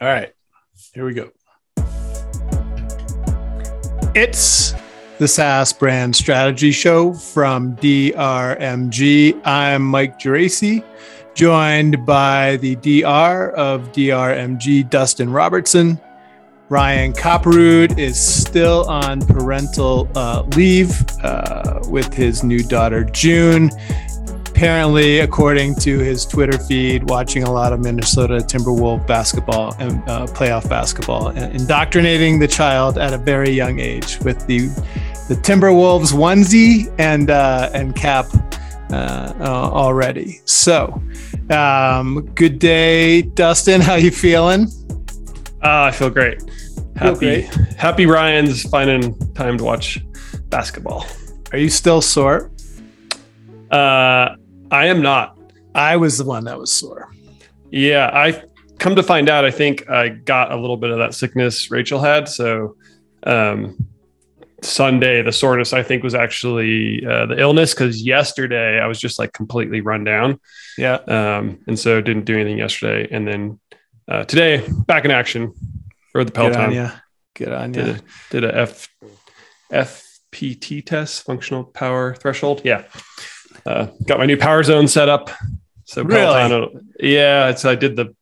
All right, here we go. It's the SaaS Brand Strategy Show from DRMG. I'm Mike Geraci, joined by the DR of DRMG, Dustin Robertson. Ryan Copperroot is still on parental uh, leave uh, with his new daughter, June apparently, according to his Twitter feed, watching a lot of Minnesota Timberwolf basketball and uh, playoff basketball, indoctrinating the child at a very young age with the the Timberwolves onesie and uh, and cap uh, uh already. So, um, good day, Dustin. How you feeling? Uh, I feel great. Happy, feel great. happy Ryan's finding time to watch basketball. Are you still sore? Uh, I am not. I was the one that was sore. Yeah, I come to find out, I think I got a little bit of that sickness Rachel had. So um, Sunday, the soreness I think was actually uh, the illness because yesterday I was just like completely run down. Yeah. Um, and so didn't do anything yesterday. And then uh, today, back in action, rode the Peloton. On. Good on you. Did a, did a F, FPT test, functional power threshold. Yeah. Uh, got my new power zone set up. So really? yeah, it's I did the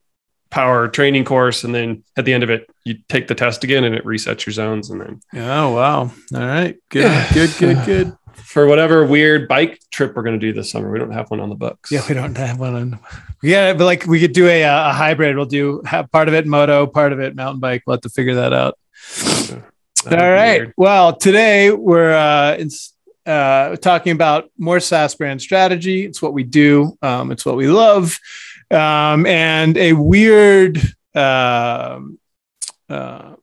power training course, and then at the end of it, you take the test again, and it resets your zones, and then. Oh wow! All right, good, yeah. good, good, good. For whatever weird bike trip we're going to do this summer, we don't have one on the books. Yeah, we don't have one on. Yeah, but like we could do a, a hybrid. We'll do have part of it moto, part of it mountain bike. We'll have to figure that out. All right. Weird. Well, today we're uh, uh, talking about more SaaS brand strategy. It's what we do. Um, it's what we love. Um, and a weird, uh, uh,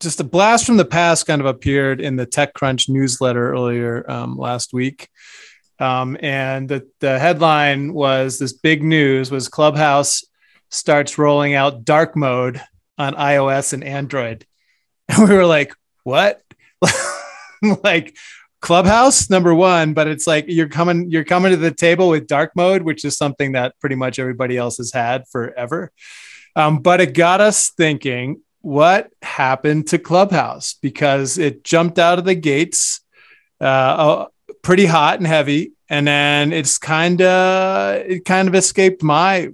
just a blast from the past kind of appeared in the TechCrunch newsletter earlier um, last week. Um, and the, the headline was this big news was Clubhouse starts rolling out dark mode on iOS and Android. And we were like, what? like Clubhouse number one, but it's like you're coming you're coming to the table with dark mode, which is something that pretty much everybody else has had forever. Um, but it got us thinking, what happened to Clubhouse? Because it jumped out of the gates, uh, pretty hot and heavy, and then it's kind of it kind of escaped my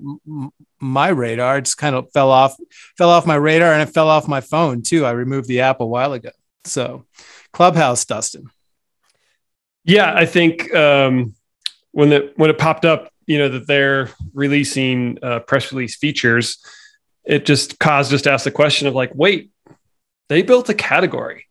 my radar. It's kind of fell off fell off my radar, and it fell off my phone too. I removed the app a while ago. So, Clubhouse, Dustin. Yeah, I think um, when it when it popped up, you know that they're releasing uh, press release features, it just caused us to ask the question of like, wait, they built a category.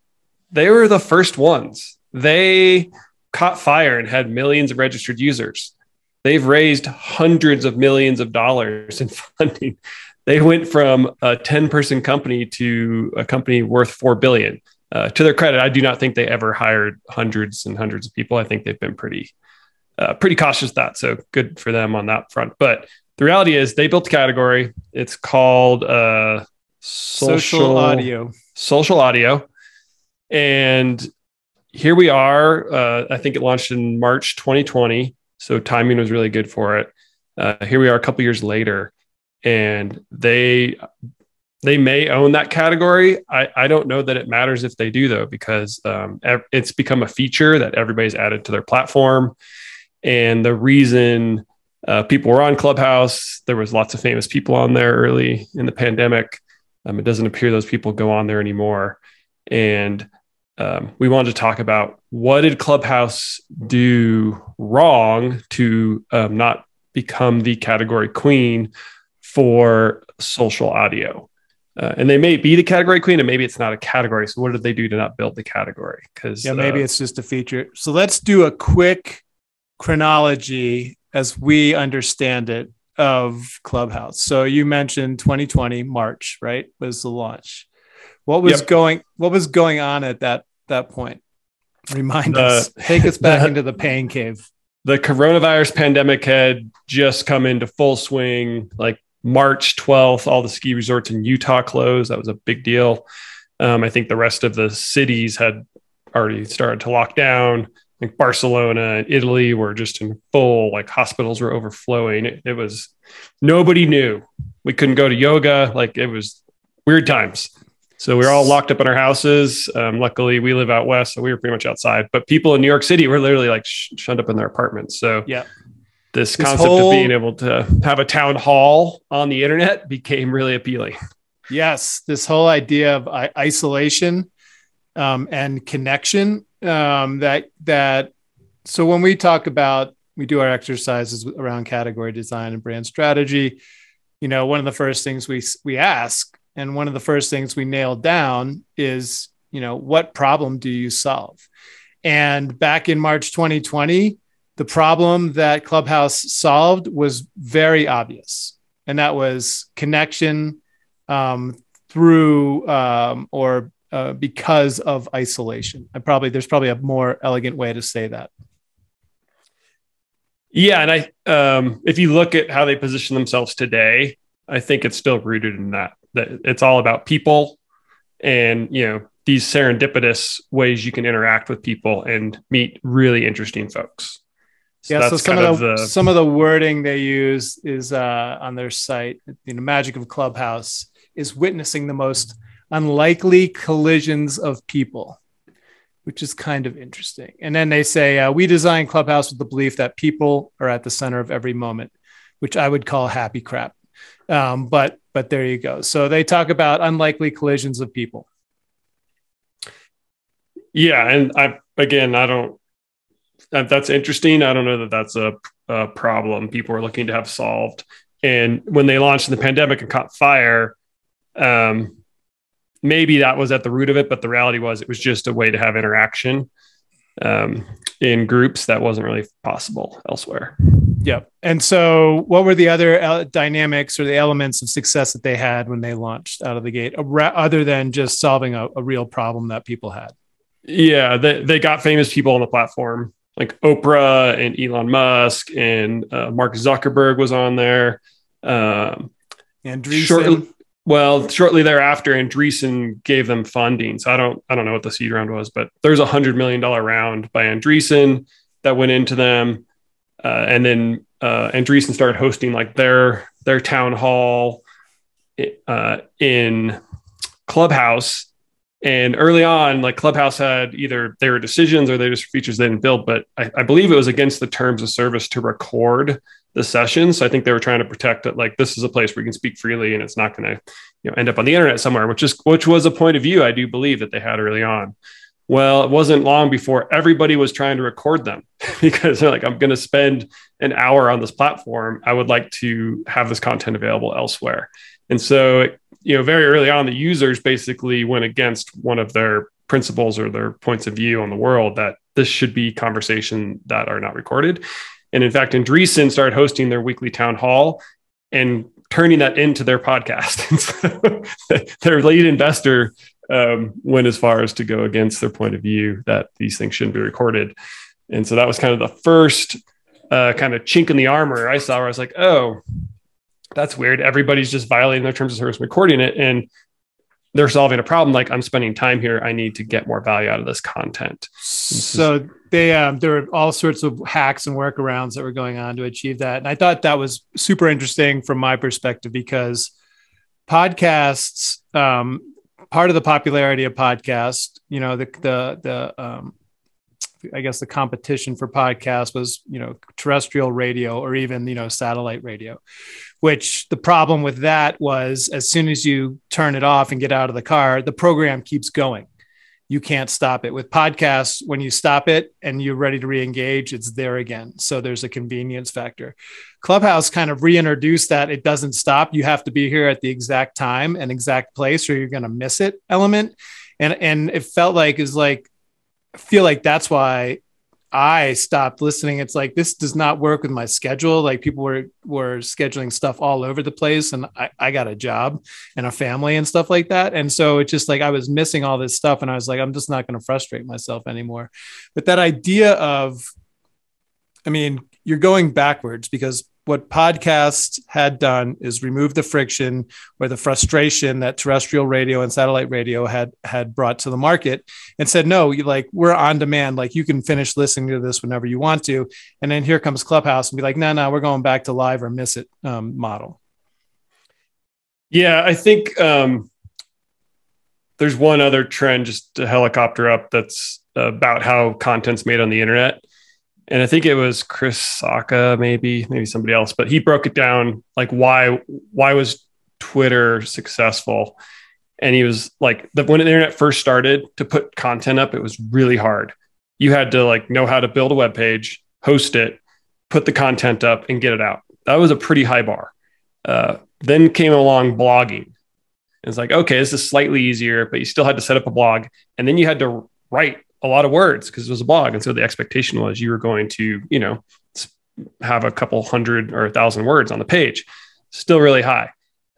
They were the first ones. They caught fire and had millions of registered users. They've raised hundreds of millions of dollars in funding. They went from a 10 person company to a company worth 4 billion uh, to their credit, I do not think they ever hired hundreds and hundreds of people. I think they've been pretty, uh, pretty cautious that. So good for them on that front. But the reality is, they built a category. It's called uh, social, social audio. Social audio, and here we are. Uh, I think it launched in March 2020, so timing was really good for it. Uh, here we are a couple years later, and they they may own that category. I, I don't know that it matters if they do though, because um, it's become a feature that everybody's added to their platform. And the reason uh, people were on Clubhouse, there was lots of famous people on there early in the pandemic. Um, it doesn't appear those people go on there anymore. And um, we wanted to talk about what did Clubhouse do wrong to um, not become the category queen for social audio. Uh, and they may be the category queen, and maybe it's not a category. So, what did they do to not build the category? Because yeah, maybe uh, it's just a feature. So, let's do a quick chronology as we understand it of Clubhouse. So, you mentioned 2020 March, right? Was the launch? What was yep. going What was going on at that that point? Remind the, us. Take us back the, into the pain cave. The coronavirus pandemic had just come into full swing. Like March 12th, all the ski resorts in Utah closed. That was a big deal. Um, I think the rest of the cities had already started to lock down. Like Barcelona and Italy were just in full, like hospitals were overflowing. It, it was nobody knew we couldn't go to yoga. Like it was weird times. So we were all locked up in our houses. Um, luckily, we live out west, so we were pretty much outside. But people in New York City were literally like sh- shut up in their apartments. So yeah, this, this concept whole... of being able to have a town hall on the internet became really appealing. Yes, this whole idea of isolation um, and connection um, that that. So when we talk about we do our exercises around category design and brand strategy, you know, one of the first things we we ask and one of the first things we nail down is, you know, what problem do you solve? And back in March 2020, the problem that Clubhouse solved was very obvious, and that was connection um, through um, or uh, because of isolation. I probably there's probably a more elegant way to say that. Yeah, and I um, if you look at how they position themselves today, I think it's still rooted in that that it's all about people and you know these serendipitous ways you can interact with people and meet really interesting folks. So yeah, so some of the, the, some of the wording they use is uh, on their site. You know, magic of Clubhouse is witnessing the most unlikely collisions of people, which is kind of interesting. And then they say uh, we design Clubhouse with the belief that people are at the center of every moment, which I would call happy crap. Um, but but there you go. So they talk about unlikely collisions of people. Yeah, and I again, I don't. That's interesting. I don't know that that's a, a problem people are looking to have solved. And when they launched in the pandemic and caught fire, um, maybe that was at the root of it. But the reality was, it was just a way to have interaction um, in groups that wasn't really possible elsewhere. Yep. And so, what were the other dynamics or the elements of success that they had when they launched out of the gate, other than just solving a, a real problem that people had? Yeah, they, they got famous people on the platform, like Oprah and Elon Musk, and uh, Mark Zuckerberg was on there. Um, Andreessen. Shortly, well, shortly thereafter, Andreessen gave them funding. So I don't, I don't know what the seed round was, but there's a hundred million dollar round by Andreessen that went into them uh, and then uh, Andreessen started hosting like their their town hall uh, in Clubhouse. And early on, like Clubhouse had either they were decisions or they just features they didn't build, but I, I believe it was against the terms of service to record the session. So I think they were trying to protect it. Like this is a place where you can speak freely and it's not going to, you know, end up on the internet somewhere, which is which was a point of view I do believe that they had early on. Well, it wasn't long before everybody was trying to record them because they're like, I'm going to spend an hour on this platform. I would like to have this content available elsewhere. And so, you know, very early on, the users basically went against one of their principles or their points of view on the world that this should be conversation that are not recorded. And in fact, Andreessen started hosting their weekly town hall and turning that into their podcast. And so their lead investor um, went as far as to go against their point of view that these things shouldn't be recorded. And so that was kind of the first uh, kind of chink in the armor I saw where I was like, oh, that's weird. Everybody's just violating their terms of service recording it. And they're solving a problem like I'm spending time here. I need to get more value out of this content. So they um, there were all sorts of hacks and workarounds that were going on to achieve that. And I thought that was super interesting from my perspective because podcasts um, part of the popularity of podcast, you know, the the the um, I guess the competition for podcasts was, you know, terrestrial radio or even, you know, satellite radio. Which the problem with that was as soon as you turn it off and get out of the car, the program keeps going you can't stop it. With podcasts, when you stop it and you're ready to re-engage, it's there again. So there's a convenience factor. Clubhouse kind of reintroduced that it doesn't stop. You have to be here at the exact time and exact place, or you're going to miss it element. And and it felt like is like feel like that's why I stopped listening. It's like this does not work with my schedule. Like people were were scheduling stuff all over the place, and I, I got a job and a family and stuff like that. And so it's just like I was missing all this stuff, and I was like, I'm just not going to frustrate myself anymore. But that idea of, I mean, you're going backwards because what podcasts had done is remove the friction or the frustration that terrestrial radio and satellite radio had had brought to the market and said no you like we're on demand. Like you can finish listening to this whenever you want to. And then here comes clubhouse and be like no no we're going back to live or miss it um, model. Yeah, I think um, there's one other trend just to helicopter up that's about how content's made on the internet. And I think it was Chris Sacca, maybe, maybe somebody else, but he broke it down like why why was Twitter successful? And he was like, the, when the internet first started to put content up, it was really hard. You had to like know how to build a web page, host it, put the content up, and get it out. That was a pretty high bar. Uh, then came along blogging. It's like, okay, this is slightly easier, but you still had to set up a blog. And then you had to write a lot of words because it was a blog. And so the expectation was you were going to, you know, have a couple hundred or a thousand words on the page. Still really high.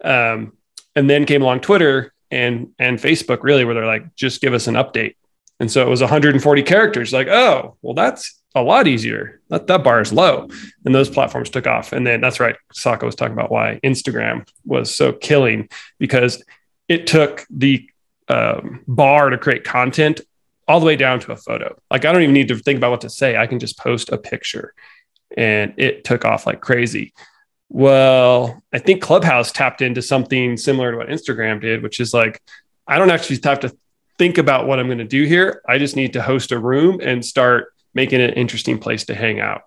Um, and then came along Twitter and and Facebook really where they're like, just give us an update. And so it was 140 characters. Like, oh, well, that's a lot easier. That that bar is low. And those platforms took off. And then that's right. Sacca was talking about why Instagram was so killing because it took the um, bar to create content all the way down to a photo. Like I don't even need to think about what to say. I can just post a picture. And it took off like crazy. Well, I think Clubhouse tapped into something similar to what Instagram did, which is like, I don't actually have to think about what I'm going to do here. I just need to host a room and start making it an interesting place to hang out.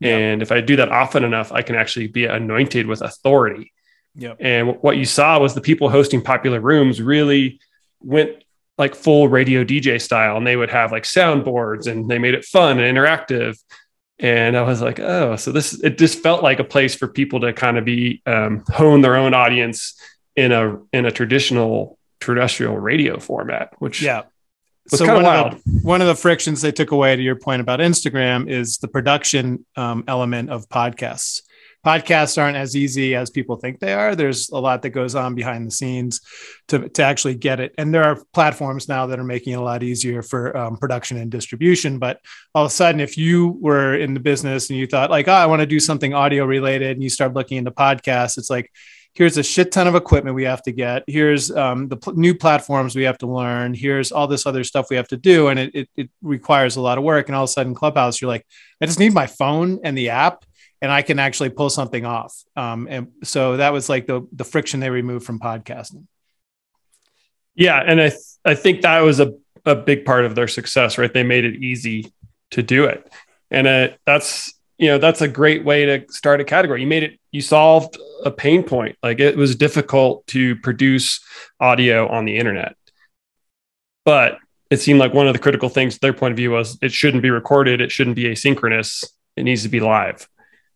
Yep. And if I do that often enough, I can actually be anointed with authority. Yep. And what you saw was the people hosting popular rooms really went like full radio DJ style and they would have like soundboards and they made it fun and interactive. And I was like, oh, so this it just felt like a place for people to kind of be um, hone their own audience in a in a traditional terrestrial radio format, which yeah. so one of, the, one of the frictions they took away to your point about Instagram is the production um, element of podcasts podcasts aren't as easy as people think they are. There's a lot that goes on behind the scenes to, to actually get it. And there are platforms now that are making it a lot easier for um, production and distribution. But all of a sudden, if you were in the business and you thought, like, oh, I want to do something audio related, and you start looking into podcasts, it's like, here's a shit ton of equipment we have to get. Here's um, the pl- new platforms we have to learn. Here's all this other stuff we have to do. And it, it, it requires a lot of work. And all of a sudden, Clubhouse, you're like, I just need my phone and the app and I can actually pull something off. Um, and so that was like the the friction they removed from podcasting. Yeah, and I th- I think that was a a big part of their success, right? They made it easy to do it, and uh, that's you know that's a great way to start a category. You made it, you solved a pain point. Like it was difficult to produce audio on the internet, but it seemed like one of the critical things, their point of view was it shouldn't be recorded, it shouldn't be asynchronous, it needs to be live.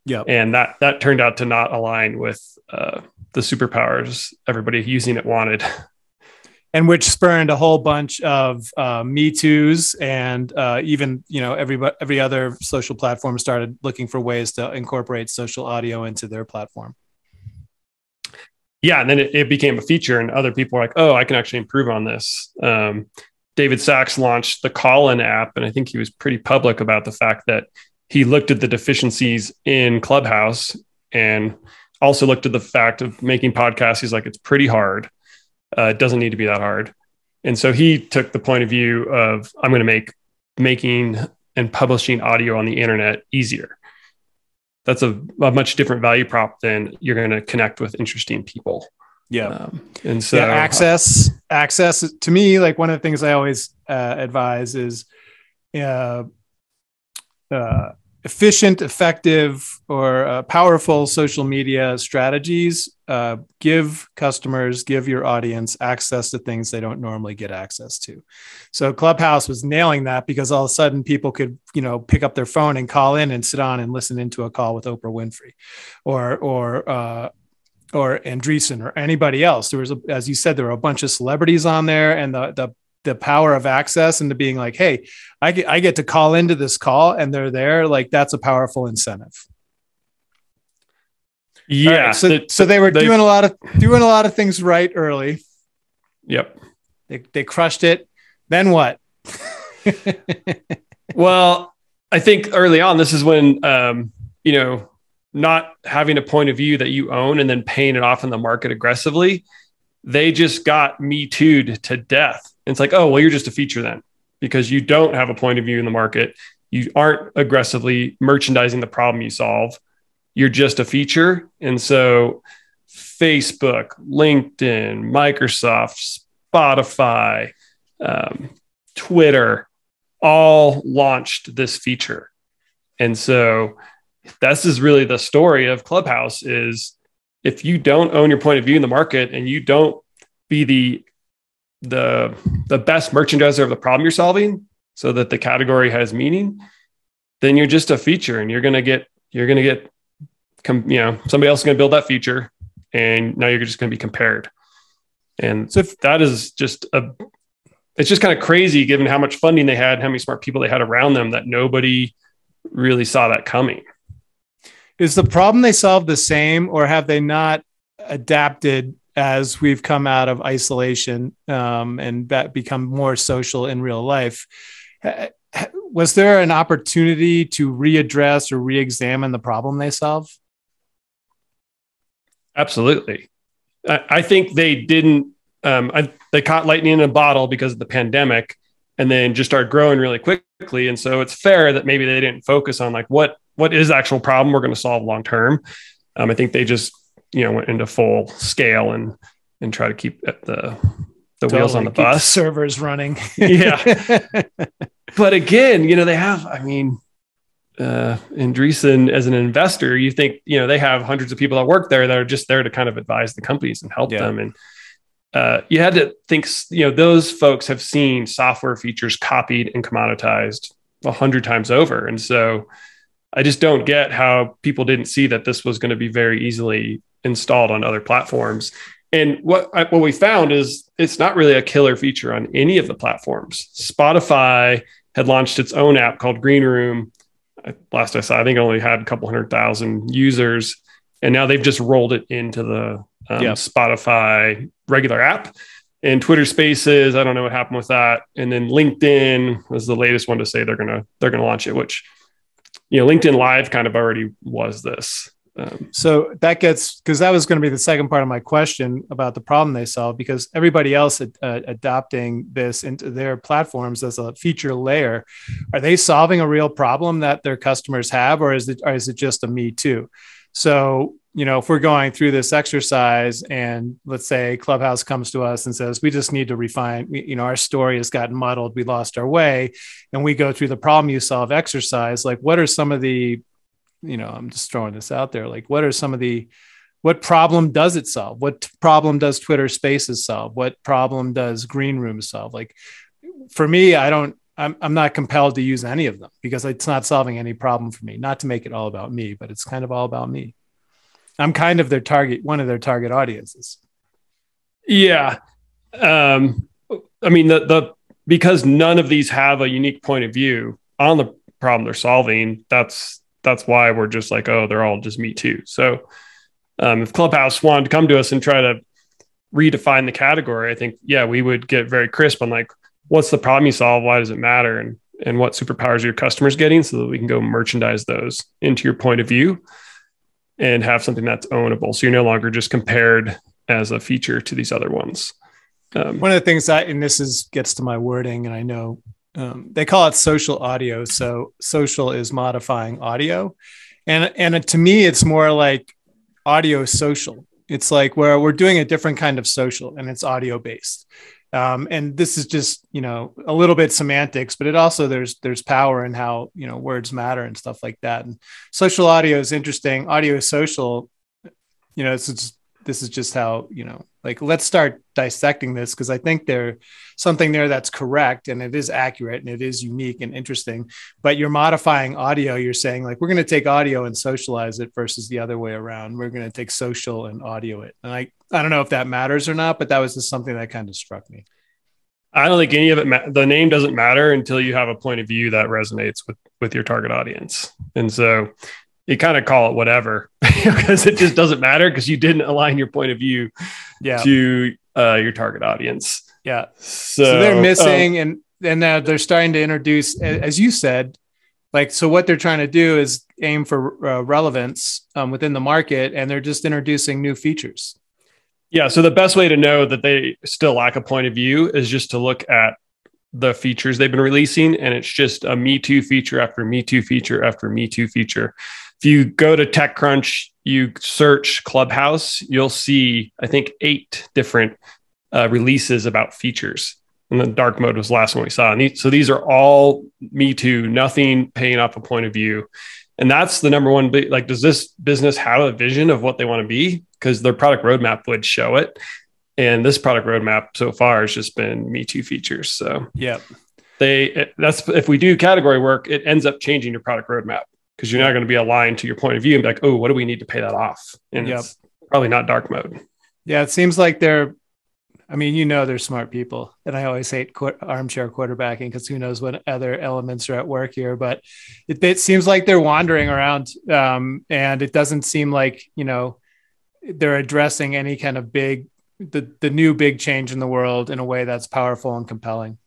Yeah. And that that turned out to not align with uh, the superpowers everybody using it wanted. And which spurned a whole bunch of uh, Me Too's and uh, even you know every every other social platform started looking for ways to incorporate social audio into their platform. Yeah, and then it, it became a feature, and other people were like, "Oh, I can actually improve on this." Um, David Sacks launched the Callin app, and I think he was pretty public about the fact that he looked at the deficiencies in Clubhouse and also looked at the fact of making podcasts. He's like, it's pretty hard. Uh, it doesn't need to be that hard. And so he took the point of view of I'm going to make making and publishing audio on the internet easier. That's a, a much different value prop than you're going to connect with interesting people. Yeah. Um, and so yeah, access, access to me, like one of the things I always uh, advise is, uh, uh, efficient, effective, or uh, powerful social media strategies uh, give customers, give your audience access to things they don't normally get access to. So Clubhouse was nailing that because all of a sudden people could, you know, pick up their phone and call in and sit on and listen into a call with Oprah Winfrey, or or uh, or Andreessen or anybody else. There was, a, as you said, there were a bunch of celebrities on there, and the the the power of access into being like, hey, I get I get to call into this call and they're there. Like that's a powerful incentive. Yeah. Right, so, the, so they were they, doing a lot of doing a lot of things right early. Yep. They they crushed it. Then what? well, I think early on, this is when um, you know, not having a point of view that you own and then paying it off in the market aggressively, they just got me too to death it's like, oh, well, you're just a feature then because you don't have a point of view in the market. You aren't aggressively merchandising the problem you solve. You're just a feature. And so Facebook, LinkedIn, Microsoft, Spotify, um, Twitter, all launched this feature. And so this is really the story of Clubhouse is if you don't own your point of view in the market and you don't be the the the best merchandiser of the problem you're solving so that the category has meaning, then you're just a feature and you're going to get you're going to get come you know somebody else is going to build that feature and now you're just going to be compared. And so if that is just a it's just kind of crazy given how much funding they had, how many smart people they had around them that nobody really saw that coming. Is the problem they solved the same, or have they not adapted as we've come out of isolation um, and become more social in real life? Was there an opportunity to readdress or re-examine the problem they solve? Absolutely. I, I think they didn't. Um, I, they caught lightning in a bottle because of the pandemic, and then just started growing really quickly. And so it's fair that maybe they didn't focus on like what what is actual problem we're going to solve long term. Um, I think they just you know went into full scale and and try to keep the the totally wheels on the bus, servers running. yeah, but again, you know they have. I mean, uh, Andreessen as an investor, you think you know they have hundreds of people that work there that are just there to kind of advise the companies and help yeah. them and uh, you had to think, you know, those folks have seen software features copied and commoditized a hundred times over. And so I just don't get how people didn't see that this was going to be very easily installed on other platforms. And what what we found is it's not really a killer feature on any of the platforms. Spotify had launched its own app called Green Room. Last I saw, I think it only had a couple hundred thousand users, and now they've just rolled it into the um, yeah. Spotify regular app. And Twitter Spaces, I don't know what happened with that. And then LinkedIn was the latest one to say they're gonna they're gonna launch it, which you know LinkedIn Live kind of already was this. Um, so that gets because that was going to be the second part of my question about the problem they solve because everybody else ad, uh, adopting this into their platforms as a feature layer, are they solving a real problem that their customers have, or is it or is it just a me too? So you know, if we're going through this exercise and let's say Clubhouse comes to us and says, we just need to refine, you know, our story has gotten muddled, we lost our way, and we go through the problem you solve exercise, like what are some of the, you know, I'm just throwing this out there, like what are some of the, what problem does it solve? What problem does Twitter Spaces solve? What problem does Green Room solve? Like for me, I don't, I'm, I'm not compelled to use any of them because it's not solving any problem for me. Not to make it all about me, but it's kind of all about me. I'm kind of their target, one of their target audiences. Yeah. Um, I mean, the, the, because none of these have a unique point of view on the problem they're solving, that's, that's why we're just like, oh, they're all just me too. So, um, if Clubhouse wanted to come to us and try to redefine the category, I think, yeah, we would get very crisp on like, what's the problem you solve? Why does it matter? And, and what superpowers are your customers getting so that we can go merchandise those into your point of view and have something that's ownable. So you're no longer just compared as a feature to these other ones. Um, One of the things that, and this is gets to my wording, and I know um, they call it social audio. So social is modifying audio, and and to me, it's more like audio social. It's like where we're doing a different kind of social, and it's audio based. Um, and this is just you know a little bit semantics but it also there's there's power in how you know words matter and stuff like that and social audio is interesting audio social you know it's, it's this is just how you know like let's start dissecting this because i think there's something there that's correct and it is accurate and it is unique and interesting but you're modifying audio. You're saying like we're going to take audio and socialize it versus the other way around. We're going to take social and audio it. And i i don't know if that matters or not but that was just something that kind of struck me. I don't think any of it. Ma- the name doesn't matter until you have a point of view that resonates with with your target audience, and so you kind of call it whatever because it just doesn't matter because you didn't align your point of view yeah. to uh, your target audience. Yeah. So, so they're missing, um, and and now they're starting to introduce, as you said, like so. What they're trying to do is aim for uh, relevance um, within the market, and they're just introducing new features. Yeah. So the best way to know that they still lack a point of view is just to look at the features they've been releasing, and it's just a Me Too feature after Me Too feature after Me Too feature. If you go to TechCrunch, you search Clubhouse, you'll see, I think, eight different uh, releases about features. And the dark mode was the last one we saw. And these, so these are all Me Too, nothing paying off a point of view. And that's the number one. Like, does this business have a vision of what they want to be? Because their product roadmap would show it. And this product roadmap so far has just been Me Too features. So, yeah, they that's if we do category work, it ends up changing your product roadmap because you're not going to be aligned to your point of view and be like, oh, what do we need to pay that off? And yep. it's probably not dark mode. Yeah, it seems like they're I mean, you know, they're smart people, and I always hate qu- armchair quarterbacking because who knows what other elements are at work here. But it, it seems like they're wandering around, um, and it doesn't seem like you know they're addressing any kind of big the the new big change in the world in a way that's powerful and compelling.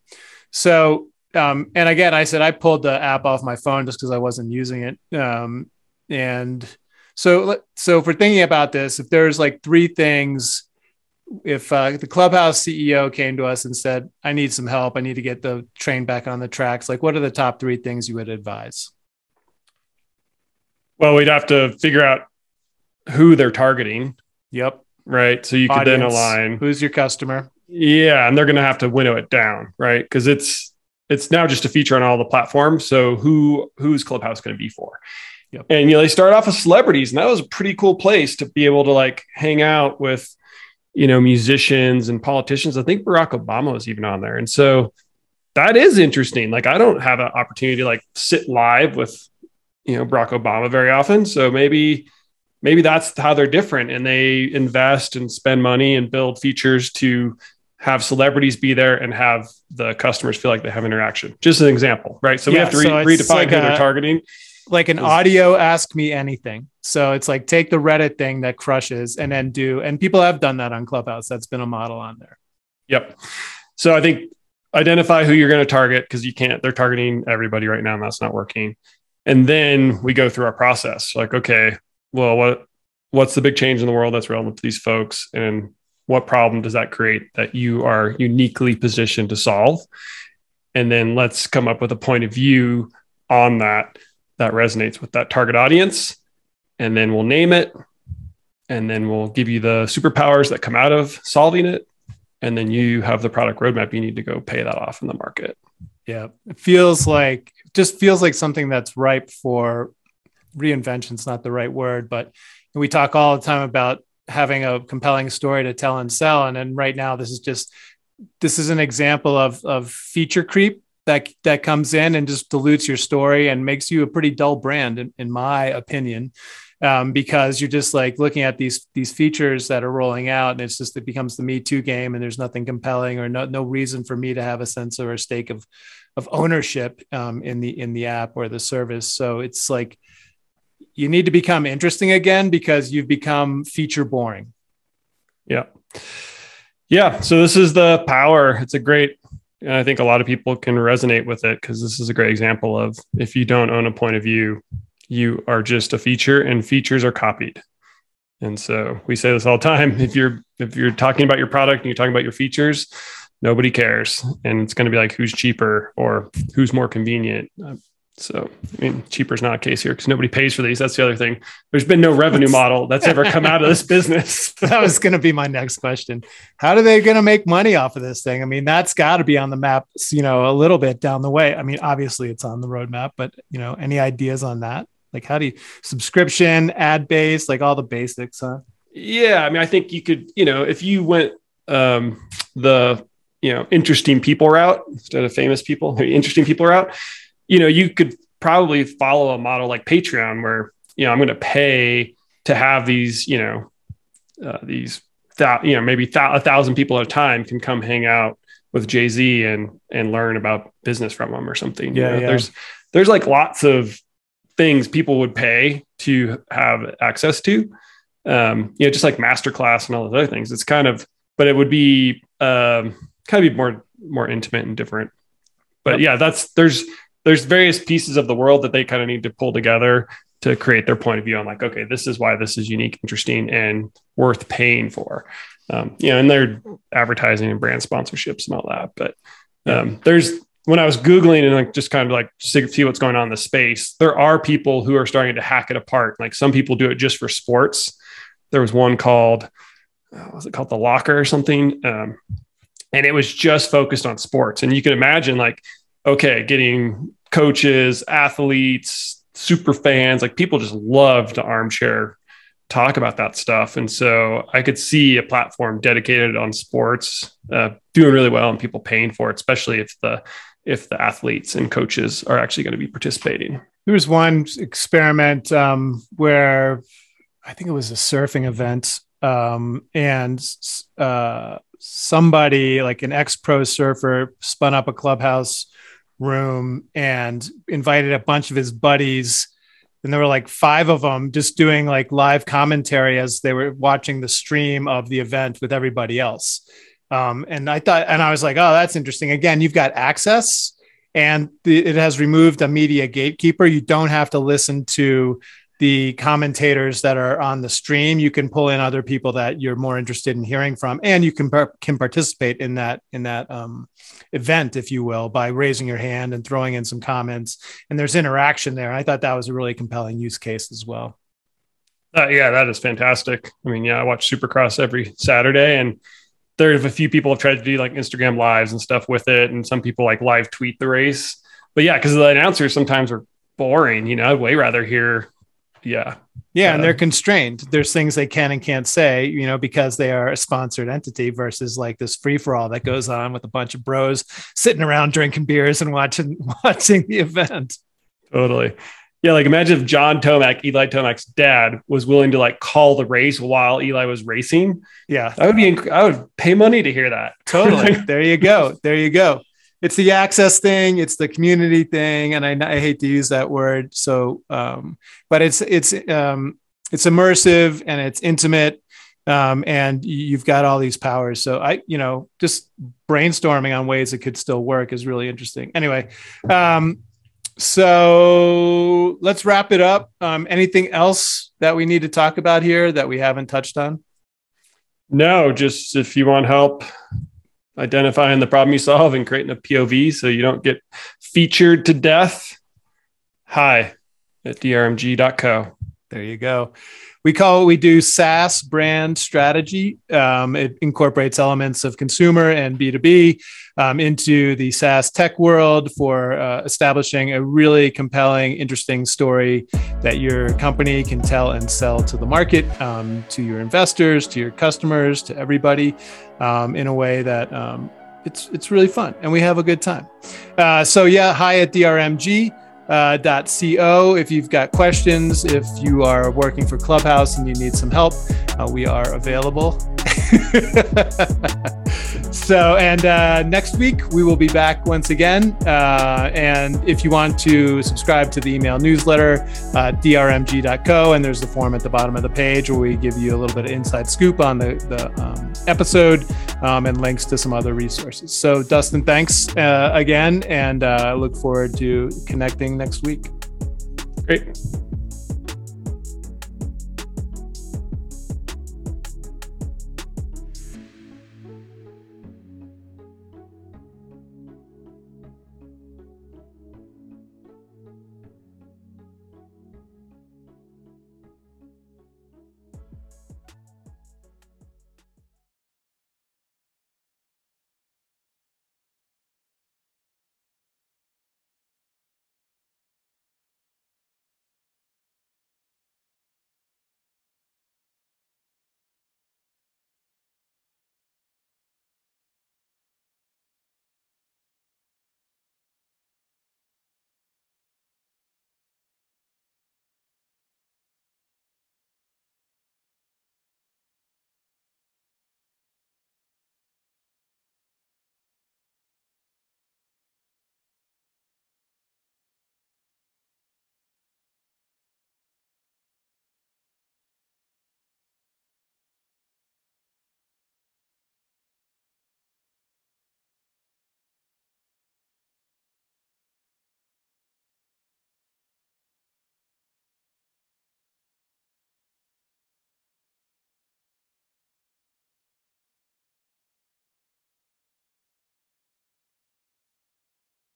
So, um, and again, I said I pulled the app off my phone just because I wasn't using it, um, and so so if we're thinking about this, if there's like three things if uh, the clubhouse CEO came to us and said, "I need some help. I need to get the train back on the tracks," like what are the top three things you would advise? Well, we'd have to figure out who they're targeting. Yep. Right. So you Audience. could then align who's your customer. Yeah, and they're going to have to winnow it down, right? Because it's it's now just a feature on all the platforms. So who who's Clubhouse going to be for? Yep. And you know, they start off with celebrities, and that was a pretty cool place to be able to like hang out with you know, musicians and politicians. I think Barack Obama was even on there. And so that is interesting. Like I don't have an opportunity to like sit live with, you know, Barack Obama very often. So maybe maybe that's how they're different and they invest and spend money and build features to have celebrities be there and have the customers feel like they have interaction. Just an example, right? So yeah, we have to re- so redefine like who a, they're targeting like an audio ask me anything. So it's like take the Reddit thing that crushes and then do, and people have done that on Clubhouse. That's been a model on there. Yep. So I think identify who you're going to target because you can't, they're targeting everybody right now and that's not working. And then we go through our process like, okay, well, what, what's the big change in the world that's relevant to these folks? And what problem does that create that you are uniquely positioned to solve? And then let's come up with a point of view on that that resonates with that target audience. And then we'll name it. And then we'll give you the superpowers that come out of solving it. And then you have the product roadmap. You need to go pay that off in the market. Yeah. It feels like, just feels like something that's ripe for reinvention. It's not the right word, but we talk all the time about having a compelling story to tell and sell. And then right now, this is just, this is an example of, of feature creep that that comes in and just dilutes your story and makes you a pretty dull brand, in, in my opinion. Um, because you're just like looking at these these features that are rolling out, and it's just it becomes the Me Too game, and there's nothing compelling or no no reason for me to have a sense or a stake of of ownership um, in the in the app or the service. So it's like you need to become interesting again because you've become feature boring. Yeah. Yeah. So this is the power. It's a great and I think a lot of people can resonate with it because this is a great example of if you don't own a point of view, you are just a feature and features are copied. And so we say this all the time. If you're if you're talking about your product and you're talking about your features, nobody cares. And it's going to be like who's cheaper or who's more convenient. So, I mean, cheaper is not a case here because nobody pays for these. That's the other thing. There's been no revenue model that's ever come out of this business. that was going to be my next question. How are they going to make money off of this thing? I mean, that's got to be on the map, you know, a little bit down the way. I mean, obviously it's on the roadmap, but you know, any ideas on that? Like, how do you subscription, ad based, like all the basics, huh? Yeah, I mean, I think you could, you know, if you went um, the you know interesting people route instead of famous people, interesting people route you know, you could probably follow a model like Patreon where, you know, I'm going to pay to have these, you know, uh, these, th- you know, maybe th- a thousand people at a time can come hang out with Jay Z and and learn about business from him or something. Yeah, you know, yeah. There's there's like lots of things people would pay to have access to. Um, you know, just like masterclass and all those other things. It's kind of, but it would be um, kind of be more more intimate and different. But yeah, that's there's there's various pieces of the world that they kind of need to pull together to create their point of view on like okay this is why this is unique interesting and worth paying for um, you know and their advertising and brand sponsorships and all that but um, there's when I was Googling and like just kind of like see what's going on in the space, there are people who are starting to hack it apart. Like some people do it just for sports. There was one called, uh, was it called the locker or something? Um, and it was just focused on sports. And you can imagine like, okay, getting coaches, athletes, super fans, like people just love to armchair talk about that stuff. And so I could see a platform dedicated on sports uh, doing really well and people paying for it, especially if the if the athletes and coaches are actually going to be participating. There was one experiment um, where I think it was a surfing event, um, and uh, somebody like an ex pro surfer spun up a clubhouse room and invited a bunch of his buddies and there were like five of them just doing like live commentary as they were watching the stream of the event with everybody else um, and I thought, and I was like, oh, that's interesting. Again, you've got access and the, it has removed a media gatekeeper. You don't have to listen to the commentators that are on the stream. You can pull in other people that you're more interested in hearing from, and you can can participate in that in that um, event, if you will, by raising your hand and throwing in some comments. And there's interaction there. I thought that was a really compelling use case as well. Uh, yeah, that is fantastic. I mean, yeah, I watch Supercross every Saturday, and there's a few people have tried to do like Instagram lives and stuff with it, and some people like live tweet the race. But yeah, because the announcers sometimes are boring. You know, I'd way rather hear, yeah, yeah, and they're constrained. There's things they can and can't say, you know, because they are a sponsored entity versus like this free for all that goes on with a bunch of bros sitting around drinking beers and watching watching the event. Totally. Yeah, like imagine if John Tomac, Eli Tomac's dad, was willing to like call the race while Eli was racing. Yeah, I would be. Inc- I would pay money to hear that. Totally. there you go. There you go. It's the access thing. It's the community thing, and I, I hate to use that word. So, um, but it's it's um, it's immersive and it's intimate, um, and you've got all these powers. So I, you know, just brainstorming on ways it could still work is really interesting. Anyway. Um, so let's wrap it up. Um, anything else that we need to talk about here that we haven't touched on? No, just if you want help identifying the problem you solve and creating a POV so you don't get featured to death, hi at drmg.co. There you go we call it we do SaaS brand strategy. Um, it incorporates elements of consumer and B2B um, into the SaaS tech world for uh, establishing a really compelling, interesting story that your company can tell and sell to the market, um, to your investors, to your customers, to everybody um, in a way that um, it's, it's really fun and we have a good time. Uh, so, yeah, hi at DRMG uh, .co if you've got questions. If you are working for Clubhouse and you need some help, uh, we are available. so, and uh, next week we will be back once again. Uh, and if you want to subscribe to the email newsletter, uh, drmg.co, and there's the form at the bottom of the page where we give you a little bit of inside scoop on the, the um, episode um, and links to some other resources. So, Dustin, thanks uh, again, and I look forward to connecting next week. Great.